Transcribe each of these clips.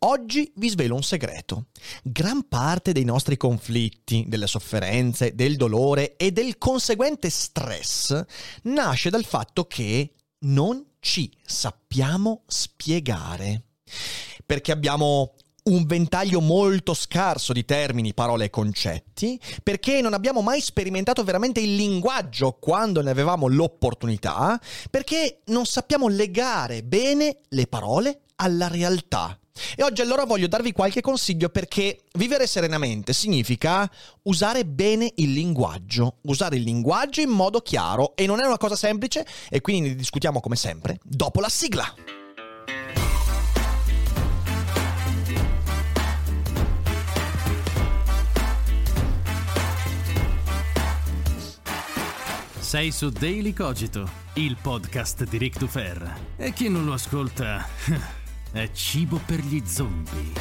Oggi vi svelo un segreto. Gran parte dei nostri conflitti, delle sofferenze, del dolore e del conseguente stress nasce dal fatto che non ci sappiamo spiegare. Perché abbiamo un ventaglio molto scarso di termini, parole e concetti, perché non abbiamo mai sperimentato veramente il linguaggio quando ne avevamo l'opportunità, perché non sappiamo legare bene le parole alla realtà. E oggi allora voglio darvi qualche consiglio perché vivere serenamente significa usare bene il linguaggio, usare il linguaggio in modo chiaro e non è una cosa semplice e quindi ne discutiamo come sempre dopo la sigla. Sei su Daily Cogito, il podcast di Rick Dufer. E chi non lo ascolta è cibo per gli zombie.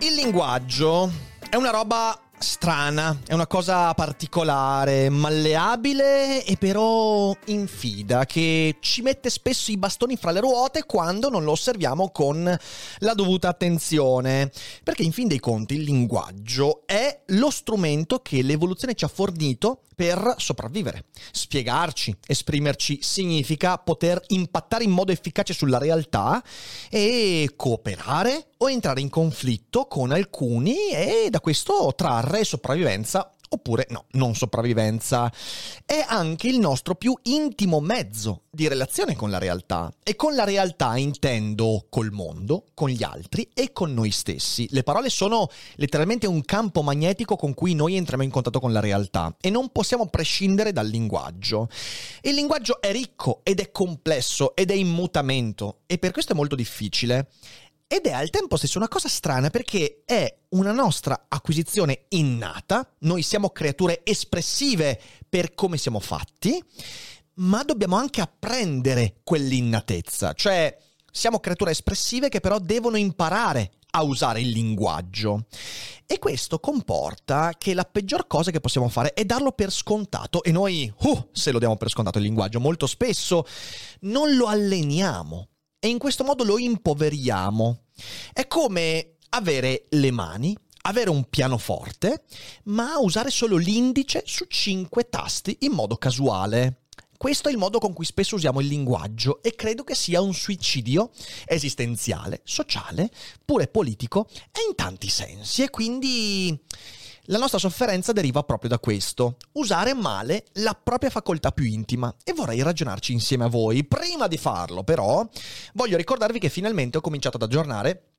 Il linguaggio è una roba strana, è una cosa particolare, malleabile e però infida, che ci mette spesso i bastoni fra le ruote quando non lo osserviamo con la dovuta attenzione. Perché in fin dei conti il linguaggio è lo strumento che l'evoluzione ci ha fornito per sopravvivere. Spiegarci, esprimerci significa poter impattare in modo efficace sulla realtà e cooperare o entrare in conflitto con alcuni e da questo trarre sopravvivenza oppure no, non sopravvivenza. È anche il nostro più intimo mezzo di relazione con la realtà. E con la realtà intendo col mondo, con gli altri e con noi stessi. Le parole sono letteralmente un campo magnetico con cui noi entriamo in contatto con la realtà e non possiamo prescindere dal linguaggio. Il linguaggio è ricco ed è complesso ed è in mutamento e per questo è molto difficile. Ed è al tempo stesso una cosa strana perché è una nostra acquisizione innata, noi siamo creature espressive per come siamo fatti, ma dobbiamo anche apprendere quell'innatezza, cioè siamo creature espressive che però devono imparare a usare il linguaggio. E questo comporta che la peggior cosa che possiamo fare è darlo per scontato. E noi, uh, se lo diamo per scontato il linguaggio, molto spesso non lo alleniamo e in questo modo lo impoveriamo. È come avere le mani, avere un pianoforte, ma usare solo l'indice su cinque tasti in modo casuale. Questo è il modo con cui spesso usiamo il linguaggio e credo che sia un suicidio esistenziale, sociale, pure politico e in tanti sensi. E quindi la nostra sofferenza deriva proprio da questo, usare male la propria facoltà più intima e vorrei ragionarci insieme a voi. Prima di farlo però voglio ricordarvi che finalmente ho cominciato ad aggiornare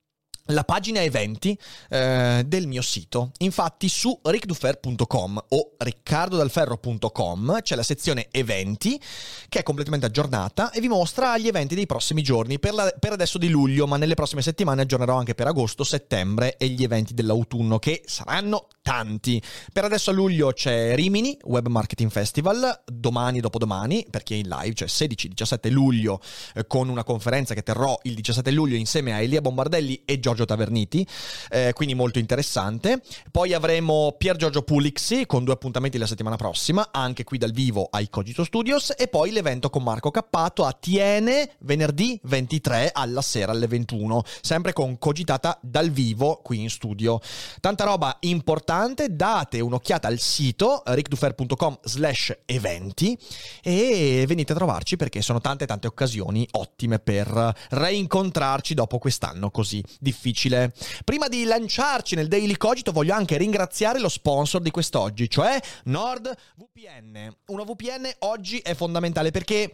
la pagina eventi eh, del mio sito. Infatti su rickdufer.com o riccardodalferro.com c'è la sezione eventi che è completamente aggiornata e vi mostra gli eventi dei prossimi giorni, per, la, per, adesso di luglio, ma nelle prossime settimane aggiornerò anche per agosto, settembre e gli eventi dell'autunno che saranno tanti. Per adesso a luglio c'è Rimini, Web Marketing Festival, domani dopodomani, per chi è in live, cioè 16-17 luglio, eh, con una conferenza che terrò il 17 luglio insieme a Elia Bombardelli e Giorgio Taverniti, eh, quindi molto interessante. Poi avremo Pier Giorgio Pulixi con due appuntamenti la settimana prossima, anche qui dal vivo ai Cogito Studios, e poi l'evento con Marco Cappato a Tiene venerdì 23 alla sera alle 21, sempre con Cogitata dal vivo qui in studio. Tanta roba importante importante, date un'occhiata al sito rickdufer.com slash eventi e venite a trovarci perché sono tante tante occasioni ottime per reincontrarci dopo quest'anno così difficile. Prima di lanciarci nel Daily Cogito voglio anche ringraziare lo sponsor di quest'oggi, cioè NordVPN. Una VPN oggi è fondamentale perché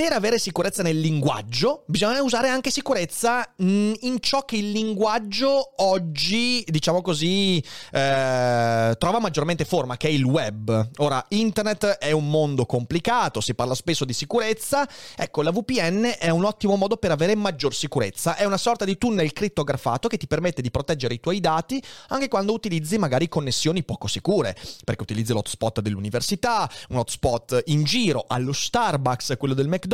per avere sicurezza nel linguaggio bisogna usare anche sicurezza in ciò che il linguaggio oggi, diciamo così, eh, trova maggiormente forma, che è il web. Ora, internet è un mondo complicato, si parla spesso di sicurezza, ecco, la VPN è un ottimo modo per avere maggior sicurezza, è una sorta di tunnel crittografato che ti permette di proteggere i tuoi dati anche quando utilizzi magari connessioni poco sicure, perché utilizzi l'hotspot dell'università, un hotspot in giro, allo Starbucks, quello del McDonald's,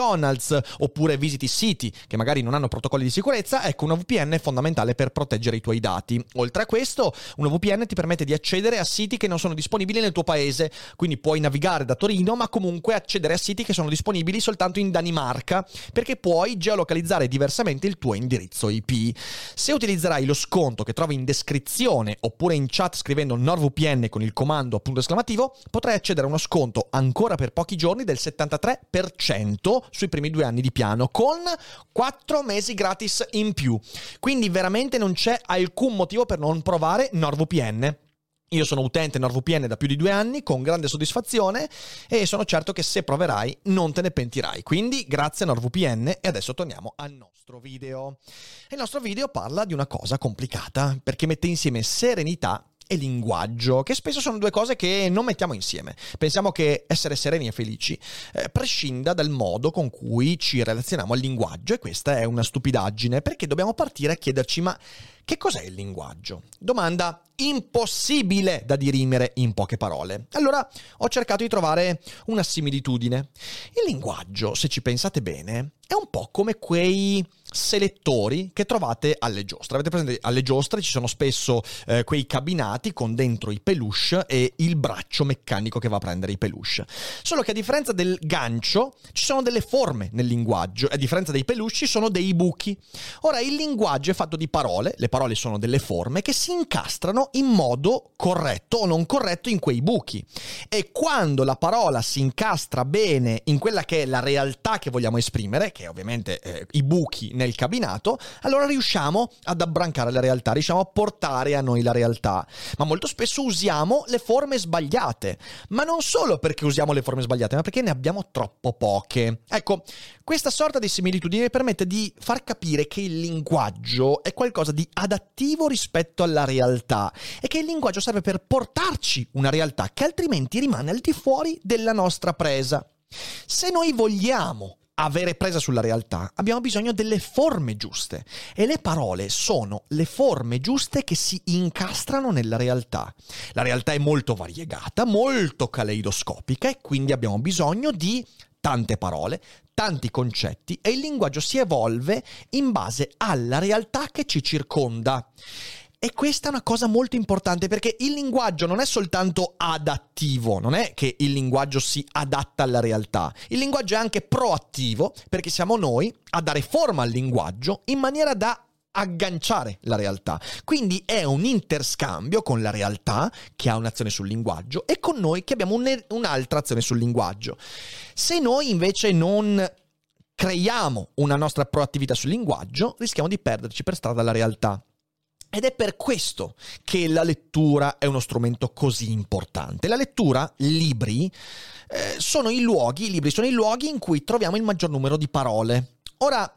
oppure visiti siti che magari non hanno protocolli di sicurezza, ecco una VPN è fondamentale per proteggere i tuoi dati. Oltre a questo, una VPN ti permette di accedere a siti che non sono disponibili nel tuo paese, quindi puoi navigare da Torino, ma comunque accedere a siti che sono disponibili soltanto in Danimarca, perché puoi geolocalizzare diversamente il tuo indirizzo IP. Se utilizzerai lo sconto che trovi in descrizione oppure in chat scrivendo NordVPN con il comando appunto esclamativo, potrai accedere a uno sconto ancora per pochi giorni del 73% sui primi due anni di piano, con 4 mesi gratis in più. Quindi veramente non c'è alcun motivo per non provare NordVPN. Io sono utente NordVPN da più di due anni con grande soddisfazione e sono certo che se proverai non te ne pentirai. Quindi grazie a NordVPN e adesso torniamo al nostro video. Il nostro video parla di una cosa complicata perché mette insieme serenità e linguaggio, che spesso sono due cose che non mettiamo insieme. Pensiamo che essere sereni e felici eh, prescinda dal modo con cui ci relazioniamo al linguaggio e questa è una stupidaggine perché dobbiamo partire a chiederci ma che cos'è il linguaggio? Domanda impossibile da dirimere in poche parole. Allora ho cercato di trovare una similitudine. Il linguaggio, se ci pensate bene, è un po' come quei selettori che trovate alle giostre. Avete presente? Alle giostre ci sono spesso eh, quei cabinati con dentro i peluche e il braccio meccanico che va a prendere i peluche. Solo che a differenza del gancio ci sono delle forme nel linguaggio a differenza dei peluche ci sono dei buchi. Ora il linguaggio è fatto di parole, le parole sono delle forme che si incastrano in modo corretto o non corretto in quei buchi. E quando la parola si incastra bene in quella che è la realtà che vogliamo esprimere, che ovviamente eh, i buchi nel cabinato, allora riusciamo ad abbrancare la realtà, riusciamo a portare a noi la realtà. Ma molto spesso usiamo le forme sbagliate, ma non solo perché usiamo le forme sbagliate, ma perché ne abbiamo troppo poche. Ecco, questa sorta di similitudine permette di far capire che il linguaggio è qualcosa di adattivo rispetto alla realtà e che il linguaggio serve per portarci una realtà che altrimenti rimane al di fuori della nostra presa. Se noi vogliamo avere presa sulla realtà, abbiamo bisogno delle forme giuste e le parole sono le forme giuste che si incastrano nella realtà. La realtà è molto variegata, molto caleidoscopica e quindi abbiamo bisogno di tante parole, tanti concetti e il linguaggio si evolve in base alla realtà che ci circonda. E questa è una cosa molto importante perché il linguaggio non è soltanto adattivo, non è che il linguaggio si adatta alla realtà, il linguaggio è anche proattivo perché siamo noi a dare forma al linguaggio in maniera da agganciare la realtà. Quindi è un interscambio con la realtà che ha un'azione sul linguaggio e con noi che abbiamo un, un'altra azione sul linguaggio. Se noi invece non creiamo una nostra proattività sul linguaggio, rischiamo di perderci per strada la realtà. Ed è per questo che la lettura è uno strumento così importante. La lettura, libri, eh, sono i luoghi, i libri sono i luoghi in cui troviamo il maggior numero di parole. Ora,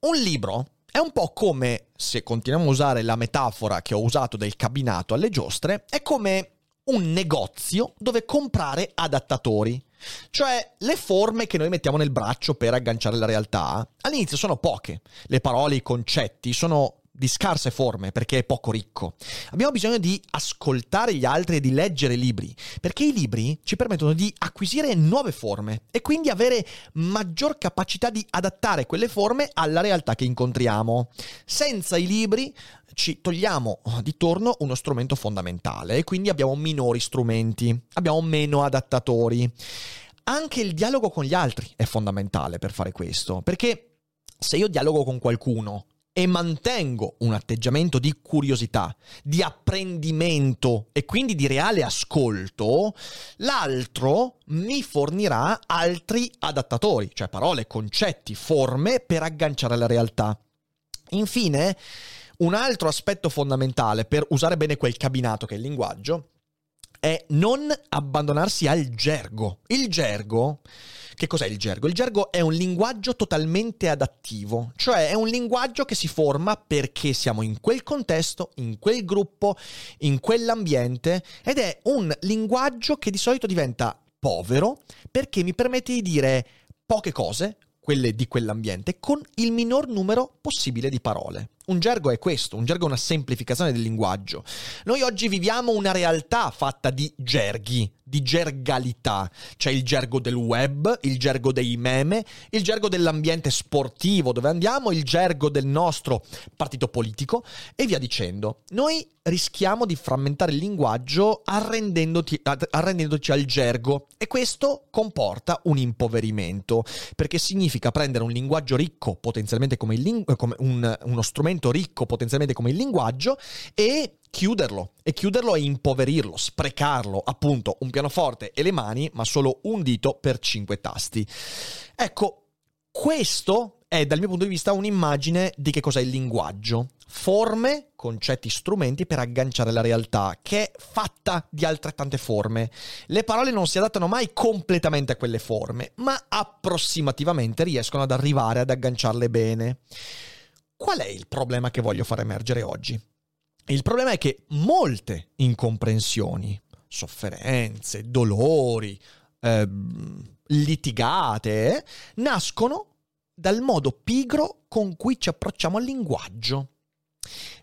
un libro è un po' come, se continuiamo a usare la metafora che ho usato del cabinato alle giostre, è come un negozio dove comprare adattatori. Cioè, le forme che noi mettiamo nel braccio per agganciare la realtà all'inizio sono poche. Le parole, i concetti sono di scarse forme perché è poco ricco. Abbiamo bisogno di ascoltare gli altri e di leggere libri, perché i libri ci permettono di acquisire nuove forme e quindi avere maggior capacità di adattare quelle forme alla realtà che incontriamo. Senza i libri ci togliamo di torno uno strumento fondamentale e quindi abbiamo minori strumenti, abbiamo meno adattatori. Anche il dialogo con gli altri è fondamentale per fare questo, perché se io dialogo con qualcuno e mantengo un atteggiamento di curiosità, di apprendimento e quindi di reale ascolto, l'altro mi fornirà altri adattatori, cioè parole, concetti, forme per agganciare la realtà. Infine, un altro aspetto fondamentale per usare bene quel cabinato che è il linguaggio è non abbandonarsi al gergo. Il gergo che cos'è il gergo? Il gergo è un linguaggio totalmente adattivo, cioè è un linguaggio che si forma perché siamo in quel contesto, in quel gruppo, in quell'ambiente ed è un linguaggio che di solito diventa povero perché mi permette di dire poche cose, quelle di quell'ambiente, con il minor numero possibile di parole. Un gergo è questo, un gergo è una semplificazione del linguaggio. Noi oggi viviamo una realtà fatta di gerghi, di gergalità. C'è il gergo del web, il gergo dei meme, il gergo dell'ambiente sportivo dove andiamo, il gergo del nostro partito politico e via dicendo. Noi rischiamo di frammentare il linguaggio arrendendoci, al gergo e questo comporta un impoverimento perché significa prendere un linguaggio ricco potenzialmente come, ling- come un, uno strumento ricco potenzialmente come il linguaggio e chiuderlo e chiuderlo e impoverirlo, sprecarlo, appunto un pianoforte e le mani, ma solo un dito per cinque tasti. Ecco, questo è dal mio punto di vista un'immagine di che cos'è il linguaggio. Forme, concetti, strumenti per agganciare la realtà, che è fatta di altrettante forme. Le parole non si adattano mai completamente a quelle forme, ma approssimativamente riescono ad arrivare ad agganciarle bene. Qual è il problema che voglio far emergere oggi? Il problema è che molte incomprensioni, sofferenze, dolori, eh, litigate, nascono dal modo pigro con cui ci approcciamo al linguaggio.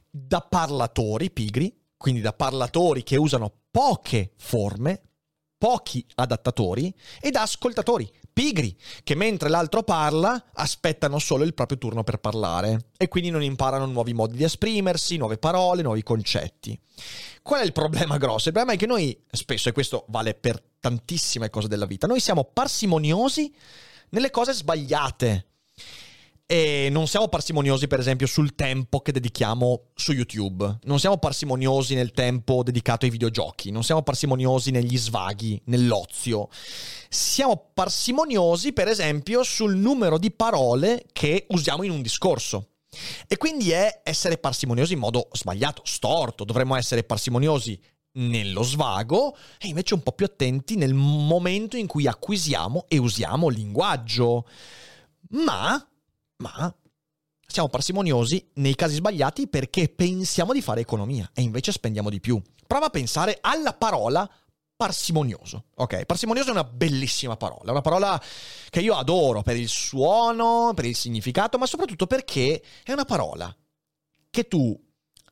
Da parlatori pigri, quindi da parlatori che usano poche forme, pochi adattatori, e da ascoltatori pigri, che mentre l'altro parla aspettano solo il proprio turno per parlare e quindi non imparano nuovi modi di esprimersi, nuove parole, nuovi concetti. Qual è il problema grosso? Il problema è che noi spesso, e questo vale per tantissime cose della vita, noi siamo parsimoniosi nelle cose sbagliate. E non siamo parsimoniosi, per esempio, sul tempo che dedichiamo su YouTube. Non siamo parsimoniosi nel tempo dedicato ai videogiochi. Non siamo parsimoniosi negli svaghi, nell'ozio. Siamo parsimoniosi, per esempio, sul numero di parole che usiamo in un discorso. E quindi è essere parsimoniosi in modo sbagliato, storto. Dovremmo essere parsimoniosi nello svago e invece un po' più attenti nel momento in cui acquisiamo e usiamo linguaggio. Ma ma siamo parsimoniosi nei casi sbagliati perché pensiamo di fare economia e invece spendiamo di più. Prova a pensare alla parola parsimonioso. Ok, parsimonioso è una bellissima parola, una parola che io adoro per il suono, per il significato, ma soprattutto perché è una parola che tu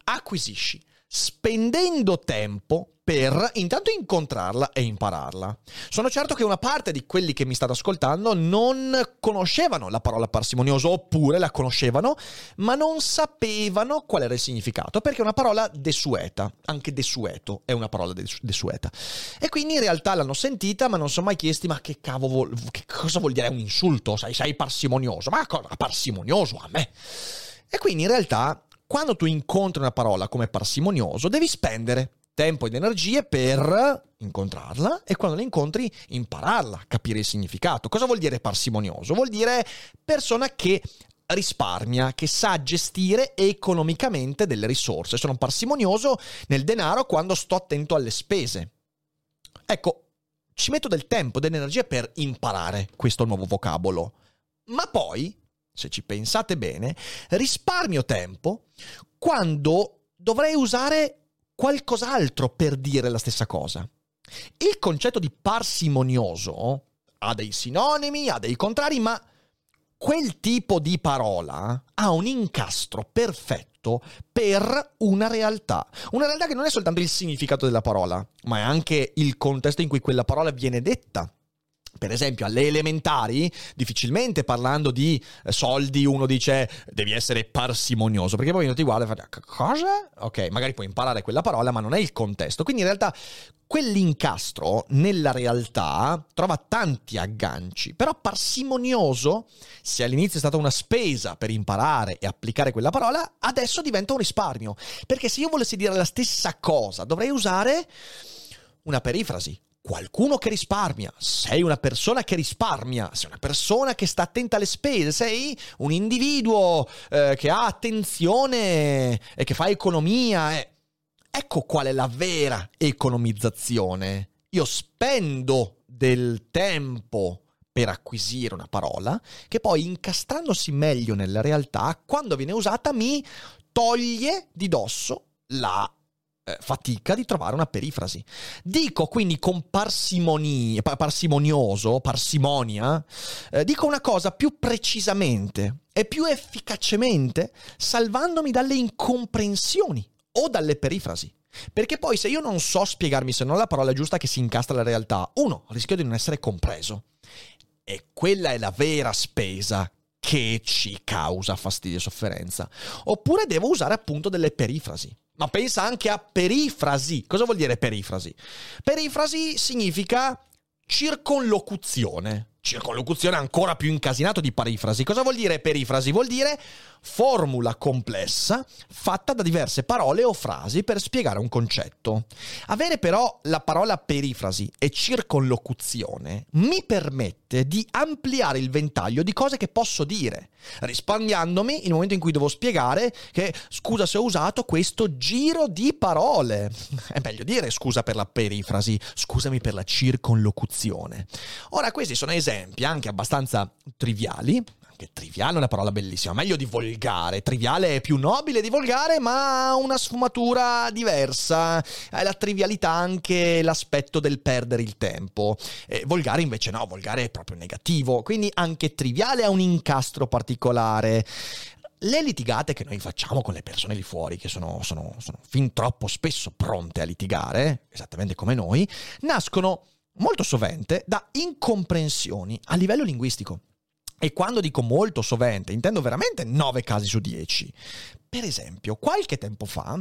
acquisisci spendendo tempo per intanto incontrarla e impararla. Sono certo che una parte di quelli che mi stanno ascoltando non conoscevano la parola parsimonioso oppure la conoscevano, ma non sapevano qual era il significato, perché è una parola desueta, anche desueto è una parola desueta. E quindi in realtà l'hanno sentita, ma non sono mai chiesti ma che cavolo che cosa vuol dire? Un insulto, sai, sei parsimonioso, ma cosa parsimonioso a me? E quindi in realtà quando tu incontri una parola come parsimonioso, devi spendere tempo ed energie per incontrarla e quando la incontri impararla, capire il significato. Cosa vuol dire parsimonioso? Vuol dire persona che risparmia, che sa gestire economicamente delle risorse. Sono parsimonioso nel denaro quando sto attento alle spese. Ecco, ci metto del tempo, dell'energia per imparare questo nuovo vocabolo. Ma poi se ci pensate bene, risparmio tempo quando dovrei usare qualcos'altro per dire la stessa cosa. Il concetto di parsimonioso ha dei sinonimi, ha dei contrari, ma quel tipo di parola ha un incastro perfetto per una realtà. Una realtà che non è soltanto il significato della parola, ma è anche il contesto in cui quella parola viene detta per esempio alle elementari, difficilmente parlando di eh, soldi uno dice devi essere parsimonioso, perché poi uno ti guarda e fa cosa? Ok, magari puoi imparare quella parola, ma non è il contesto. Quindi in realtà quell'incastro nella realtà trova tanti agganci, però parsimonioso, se all'inizio è stata una spesa per imparare e applicare quella parola, adesso diventa un risparmio, perché se io volessi dire la stessa cosa dovrei usare una perifrasi, qualcuno che risparmia, sei una persona che risparmia, sei una persona che sta attenta alle spese, sei un individuo eh, che ha attenzione e che fa economia. Eh. ecco qual è la vera economizzazione. Io spendo del tempo per acquisire una parola che poi incastrandosi meglio nella realtà, quando viene usata mi toglie di dosso la fatica di trovare una perifrasi. Dico quindi con parsimonia, parsimonioso, parsimonia, eh, dico una cosa più precisamente e più efficacemente, salvandomi dalle incomprensioni o dalle perifrasi. Perché poi se io non so spiegarmi se non la parola giusta che si incastra alla realtà, uno, rischio di non essere compreso. E quella è la vera spesa che ci causa fastidio e sofferenza. Oppure devo usare appunto delle perifrasi. Ma pensa anche a perifrasi. Cosa vuol dire perifrasi? Perifrasi significa circonlocuzione. Circonlocuzione ancora più incasinato di perifrasi. Cosa vuol dire perifrasi? Vuol dire formula complessa fatta da diverse parole o frasi per spiegare un concetto. Avere però la parola perifrasi e circonlocuzione mi permette di ampliare il ventaglio di cose che posso dire, risparmiandomi il momento in cui devo spiegare che scusa se ho usato questo giro di parole. È meglio dire scusa per la perifrasi, scusami per la circonlocuzione. Ora questi sono esempi anche abbastanza triviali che triviale è una parola bellissima, meglio di volgare. Triviale è più nobile di volgare, ma ha una sfumatura diversa. È la trivialità anche l'aspetto del perdere il tempo. Eh, volgare invece no, volgare è proprio negativo. Quindi anche triviale ha un incastro particolare. Le litigate che noi facciamo con le persone lì fuori, che sono, sono, sono fin troppo spesso pronte a litigare, esattamente come noi, nascono molto sovente da incomprensioni a livello linguistico. E quando dico molto sovente, intendo veramente 9 casi su 10. Per esempio, qualche tempo fa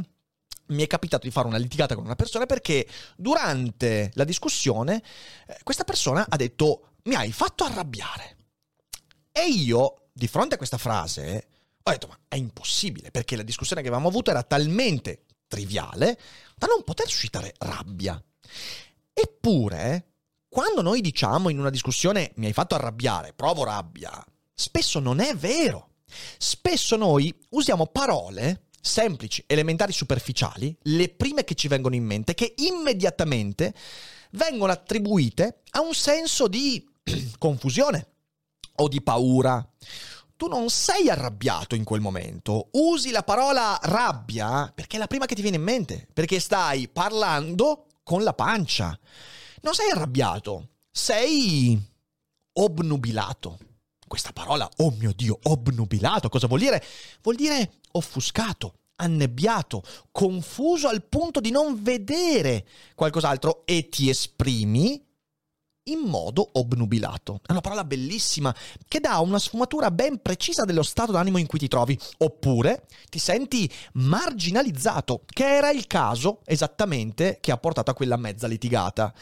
mi è capitato di fare una litigata con una persona perché durante la discussione eh, questa persona ha detto mi hai fatto arrabbiare. E io, di fronte a questa frase, ho detto ma è impossibile perché la discussione che avevamo avuto era talmente triviale da non poter suscitare rabbia. Eppure, quando noi diciamo in una discussione mi hai fatto arrabbiare, provo rabbia, spesso non è vero. Spesso noi usiamo parole semplici, elementari, superficiali, le prime che ci vengono in mente, che immediatamente vengono attribuite a un senso di confusione o di paura. Tu non sei arrabbiato in quel momento, usi la parola rabbia perché è la prima che ti viene in mente, perché stai parlando con la pancia non sei arrabbiato, sei obnubilato. Questa parola, oh mio Dio, obnubilato, cosa vuol dire? Vuol dire offuscato, annebbiato, confuso al punto di non vedere qualcos'altro e ti esprimi in modo obnubilato. È una parola bellissima che dà una sfumatura ben precisa dello stato d'animo in cui ti trovi. Oppure ti senti marginalizzato, che era il caso esattamente che ha portato a quella mezza litigata.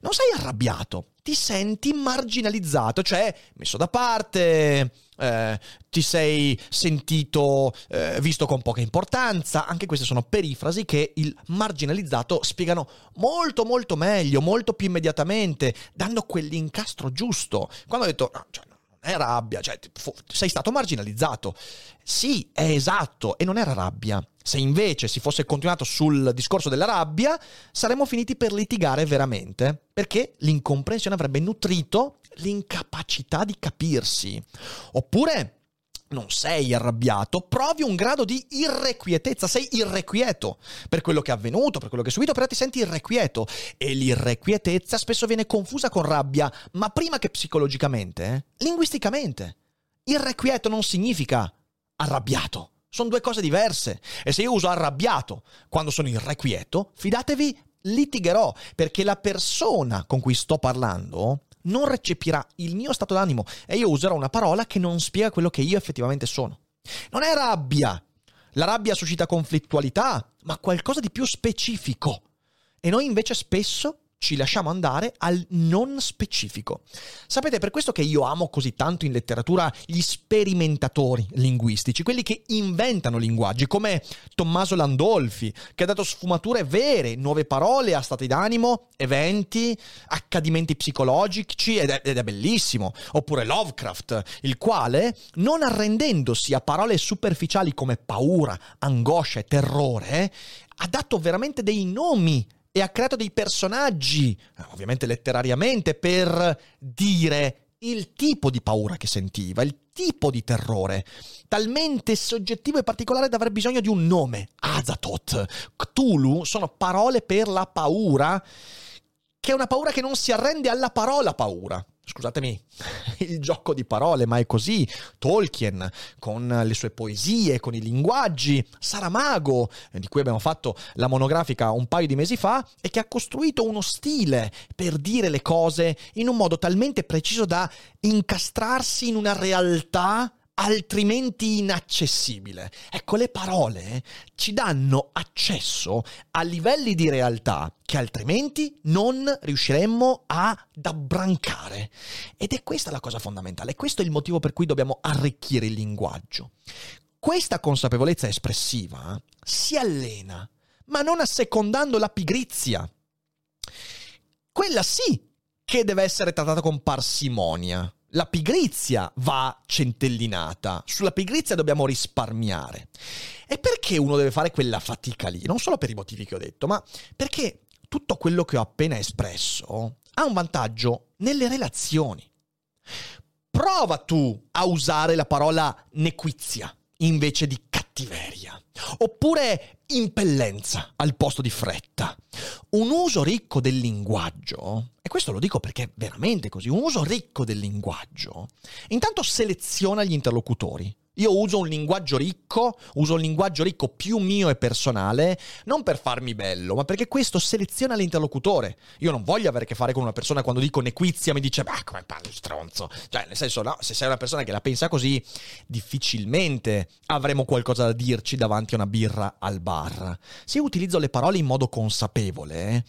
Non sei arrabbiato, ti senti marginalizzato, cioè messo da parte, eh, ti sei sentito eh, visto con poca importanza. Anche queste sono perifrasi che il marginalizzato spiegano molto molto meglio, molto più immediatamente, dando quell'incastro giusto. Quando ho detto, no, cioè, è rabbia, cioè sei stato marginalizzato. Sì, è esatto, e non era rabbia. Se invece si fosse continuato sul discorso della rabbia, saremmo finiti per litigare veramente, perché l'incomprensione avrebbe nutrito l'incapacità di capirsi. Oppure non sei arrabbiato, provi un grado di irrequietezza, sei irrequieto per quello che è avvenuto, per quello che hai subito, però ti senti irrequieto e l'irrequietezza spesso viene confusa con rabbia, ma prima che psicologicamente, eh, linguisticamente. Irrequieto non significa arrabbiato. Sono due cose diverse. E se io uso arrabbiato quando sono irrequieto, fidatevi, litigherò, perché la persona con cui sto parlando non recepirà il mio stato d'animo e io userò una parola che non spiega quello che io effettivamente sono. Non è rabbia. La rabbia suscita conflittualità, ma qualcosa di più specifico. E noi invece spesso ci lasciamo andare al non specifico. Sapete, per questo che io amo così tanto in letteratura gli sperimentatori linguistici, quelli che inventano linguaggi, come Tommaso Landolfi, che ha dato sfumature vere, nuove parole a stati d'animo, eventi, accadimenti psicologici, ed è, ed è bellissimo. Oppure Lovecraft, il quale, non arrendendosi a parole superficiali come paura, angoscia e terrore, ha dato veramente dei nomi e ha creato dei personaggi, ovviamente letterariamente, per dire il tipo di paura che sentiva, il tipo di terrore, talmente soggettivo e particolare da aver bisogno di un nome. Azathoth, Cthulhu sono parole per la paura, che è una paura che non si arrende alla parola paura scusatemi, il gioco di parole, ma è così. Tolkien, con le sue poesie, con i linguaggi, Saramago, di cui abbiamo fatto la monografica un paio di mesi fa, e che ha costruito uno stile per dire le cose in un modo talmente preciso da incastrarsi in una realtà altrimenti inaccessibile. Ecco, le parole ci danno accesso a livelli di realtà che altrimenti non riusciremmo ad abbrancare. Ed è questa la cosa fondamentale, questo è il motivo per cui dobbiamo arricchire il linguaggio. Questa consapevolezza espressiva si allena, ma non assecondando la pigrizia. Quella sì che deve essere trattata con parsimonia la pigrizia va centellinata, sulla pigrizia dobbiamo risparmiare. E perché uno deve fare quella fatica lì? Non solo per i motivi che ho detto, ma perché tutto quello che ho appena espresso ha un vantaggio nelle relazioni. Prova tu a usare la parola nequizia invece di cattiveria, oppure impellenza al posto di fretta. Un uso ricco del linguaggio, e questo lo dico perché è veramente così, un uso ricco del linguaggio, intanto seleziona gli interlocutori. Io uso un linguaggio ricco, uso un linguaggio ricco più mio e personale, non per farmi bello, ma perché questo seleziona l'interlocutore. Io non voglio avere a che fare con una persona quando dico nequizia mi dice, beh, come parli stronzo. Cioè, nel senso, no, se sei una persona che la pensa così, difficilmente avremo qualcosa da dirci davanti a una birra al bar. Se io utilizzo le parole in modo consapevole,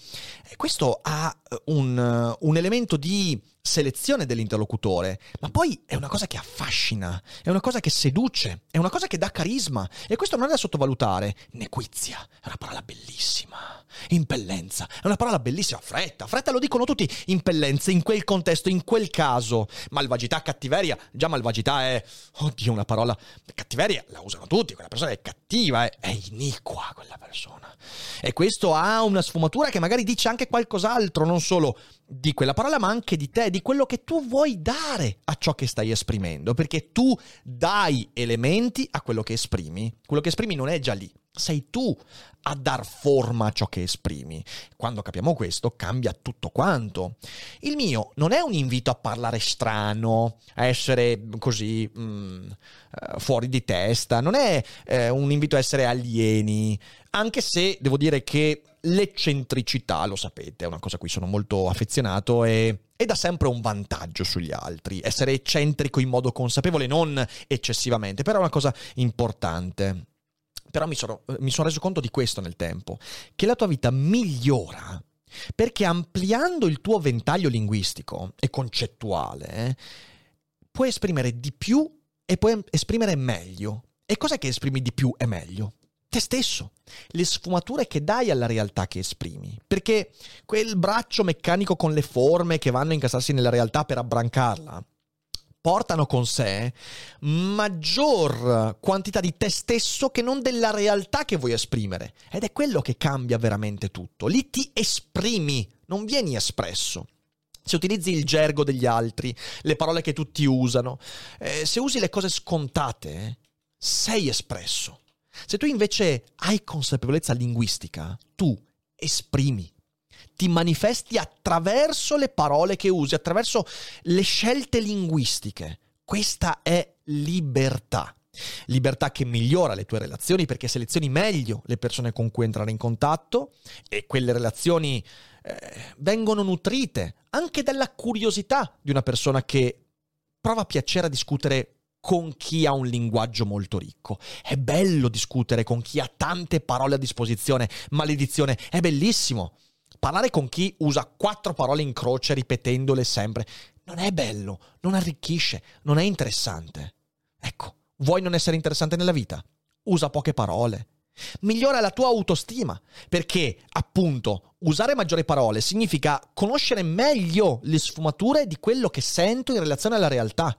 eh, questo ha eh, un, un elemento di selezione dell'interlocutore, ma poi è una cosa che affascina, è una cosa che seduce, è una cosa che dà carisma e questo non è da sottovalutare. Nequizia è una parola bellissima. Impellenza è una parola bellissima. Fretta, fretta lo dicono tutti. Impellenza in quel contesto, in quel caso. Malvagità, cattiveria. Già malvagità è, oddio, una parola. Cattiveria la usano tutti. Quella persona è cattiva, è, è iniqua quella persona. E questo ha una sfumatura che magari dice anche qualcos'altro, non solo di quella parola, ma anche di te, di quello che tu vuoi dare a ciò che stai esprimendo, perché tu dai elementi a quello che esprimi. Quello che esprimi non è già lì, sei tu a dar forma a ciò che esprimi. Quando capiamo questo, cambia tutto quanto. Il mio non è un invito a parlare strano, a essere così mm, eh, fuori di testa, non è eh, un invito a essere alieni, anche se devo dire che l'eccentricità, lo sapete, è una cosa a cui sono molto affezionato e e dà sempre un vantaggio sugli altri. Essere eccentrico in modo consapevole, non eccessivamente, però è una cosa importante. Però mi sono, mi sono reso conto di questo nel tempo, che la tua vita migliora perché ampliando il tuo ventaglio linguistico e concettuale puoi esprimere di più e puoi esprimere meglio. E cos'è che esprimi di più e meglio? Te stesso, le sfumature che dai alla realtà che esprimi. Perché quel braccio meccanico con le forme che vanno a incastrarsi nella realtà per abbrancarla portano con sé maggior quantità di te stesso che non della realtà che vuoi esprimere. Ed è quello che cambia veramente tutto. Lì ti esprimi, non vieni espresso. Se utilizzi il gergo degli altri, le parole che tutti usano, eh, se usi le cose scontate, sei espresso. Se tu invece hai consapevolezza linguistica, tu esprimi ti manifesti attraverso le parole che usi, attraverso le scelte linguistiche. Questa è libertà. Libertà che migliora le tue relazioni perché selezioni meglio le persone con cui entrare in contatto e quelle relazioni eh, vengono nutrite anche dalla curiosità di una persona che prova piacere a discutere con chi ha un linguaggio molto ricco. È bello discutere con chi ha tante parole a disposizione. Maledizione, è bellissimo. Parlare con chi usa quattro parole in croce ripetendole sempre non è bello, non arricchisce, non è interessante. Ecco, vuoi non essere interessante nella vita? Usa poche parole. Migliora la tua autostima, perché appunto usare maggiori parole significa conoscere meglio le sfumature di quello che sento in relazione alla realtà.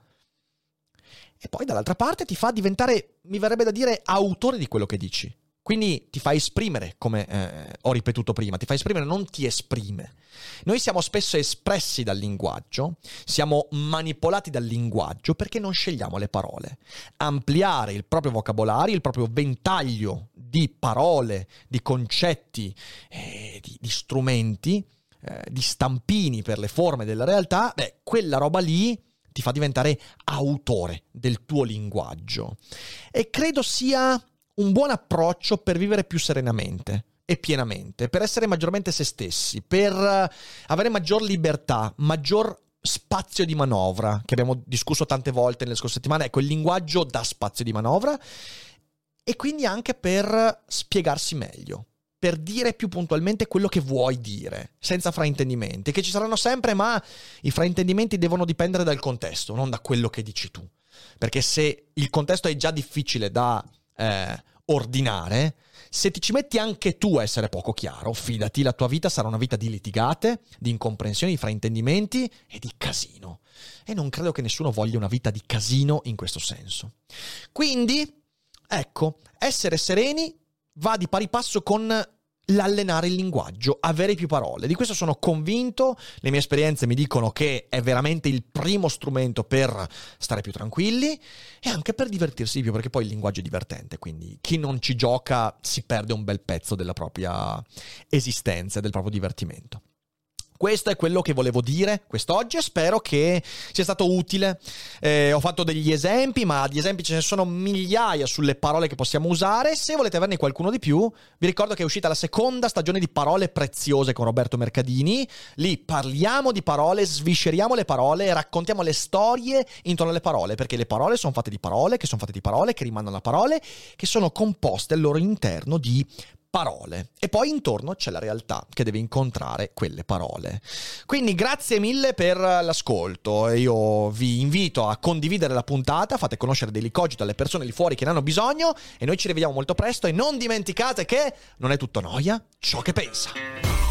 E poi dall'altra parte ti fa diventare, mi verrebbe da dire, autore di quello che dici. Quindi ti fa esprimere, come eh, ho ripetuto prima, ti fa esprimere, non ti esprime. Noi siamo spesso espressi dal linguaggio, siamo manipolati dal linguaggio perché non scegliamo le parole. Ampliare il proprio vocabolario, il proprio ventaglio di parole, di concetti, eh, di, di, strumenti, eh, di stampini per le forme della realtà, beh, quella roba lì ti fa diventare autore del tuo linguaggio. E credo sia un buon approccio per vivere più serenamente e pienamente, per essere maggiormente se stessi, per eh, avere maggior libertà, maggior spazio di manovra, che abbiamo discusso tante volte nelle scorse settimane. Ecco, il linguaggio dà spazio di manovra e quindi anche per spiegarsi meglio, per dire più puntualmente quello che vuoi dire, senza fraintendimenti, che ci saranno sempre, ma i fraintendimenti devono dipendere dal contesto, non da quello che dici tu. Perché se il contesto è già difficile da eh, ordinare, se ti ci metti anche tu a essere poco chiaro, fidati, la tua vita sarà una vita di litigate, di incomprensioni, di fraintendimenti e di casino. E non credo che nessuno voglia una vita di casino in questo senso. Quindi, ecco, essere sereni va di pari passo con l'allenare il linguaggio, avere più parole. Di questo sono convinto, le mie esperienze mi dicono che è veramente il primo strumento per stare più tranquilli e anche per divertirsi di più, perché poi il linguaggio è divertente, quindi chi non ci gioca si perde un bel pezzo della propria esistenza, del proprio divertimento. Questo è quello che volevo dire quest'oggi e spero che sia stato utile. Eh, ho fatto degli esempi, ma di esempi ce ne sono migliaia sulle parole che possiamo usare. Se volete averne qualcuno di più, vi ricordo che è uscita la seconda stagione di Parole Preziose con Roberto Mercadini. Lì parliamo di parole, svisceriamo le parole, raccontiamo le storie intorno alle parole, perché le parole sono fatte di parole, che sono fatte di parole, che rimandano a parole, che sono composte al loro interno di parole e poi intorno c'è la realtà che deve incontrare quelle parole. Quindi grazie mille per l'ascolto, io vi invito a condividere la puntata, fate conoscere Daily Cogito alle persone lì fuori che ne hanno bisogno e noi ci rivediamo molto presto e non dimenticate che non è tutto noia ciò che pensa.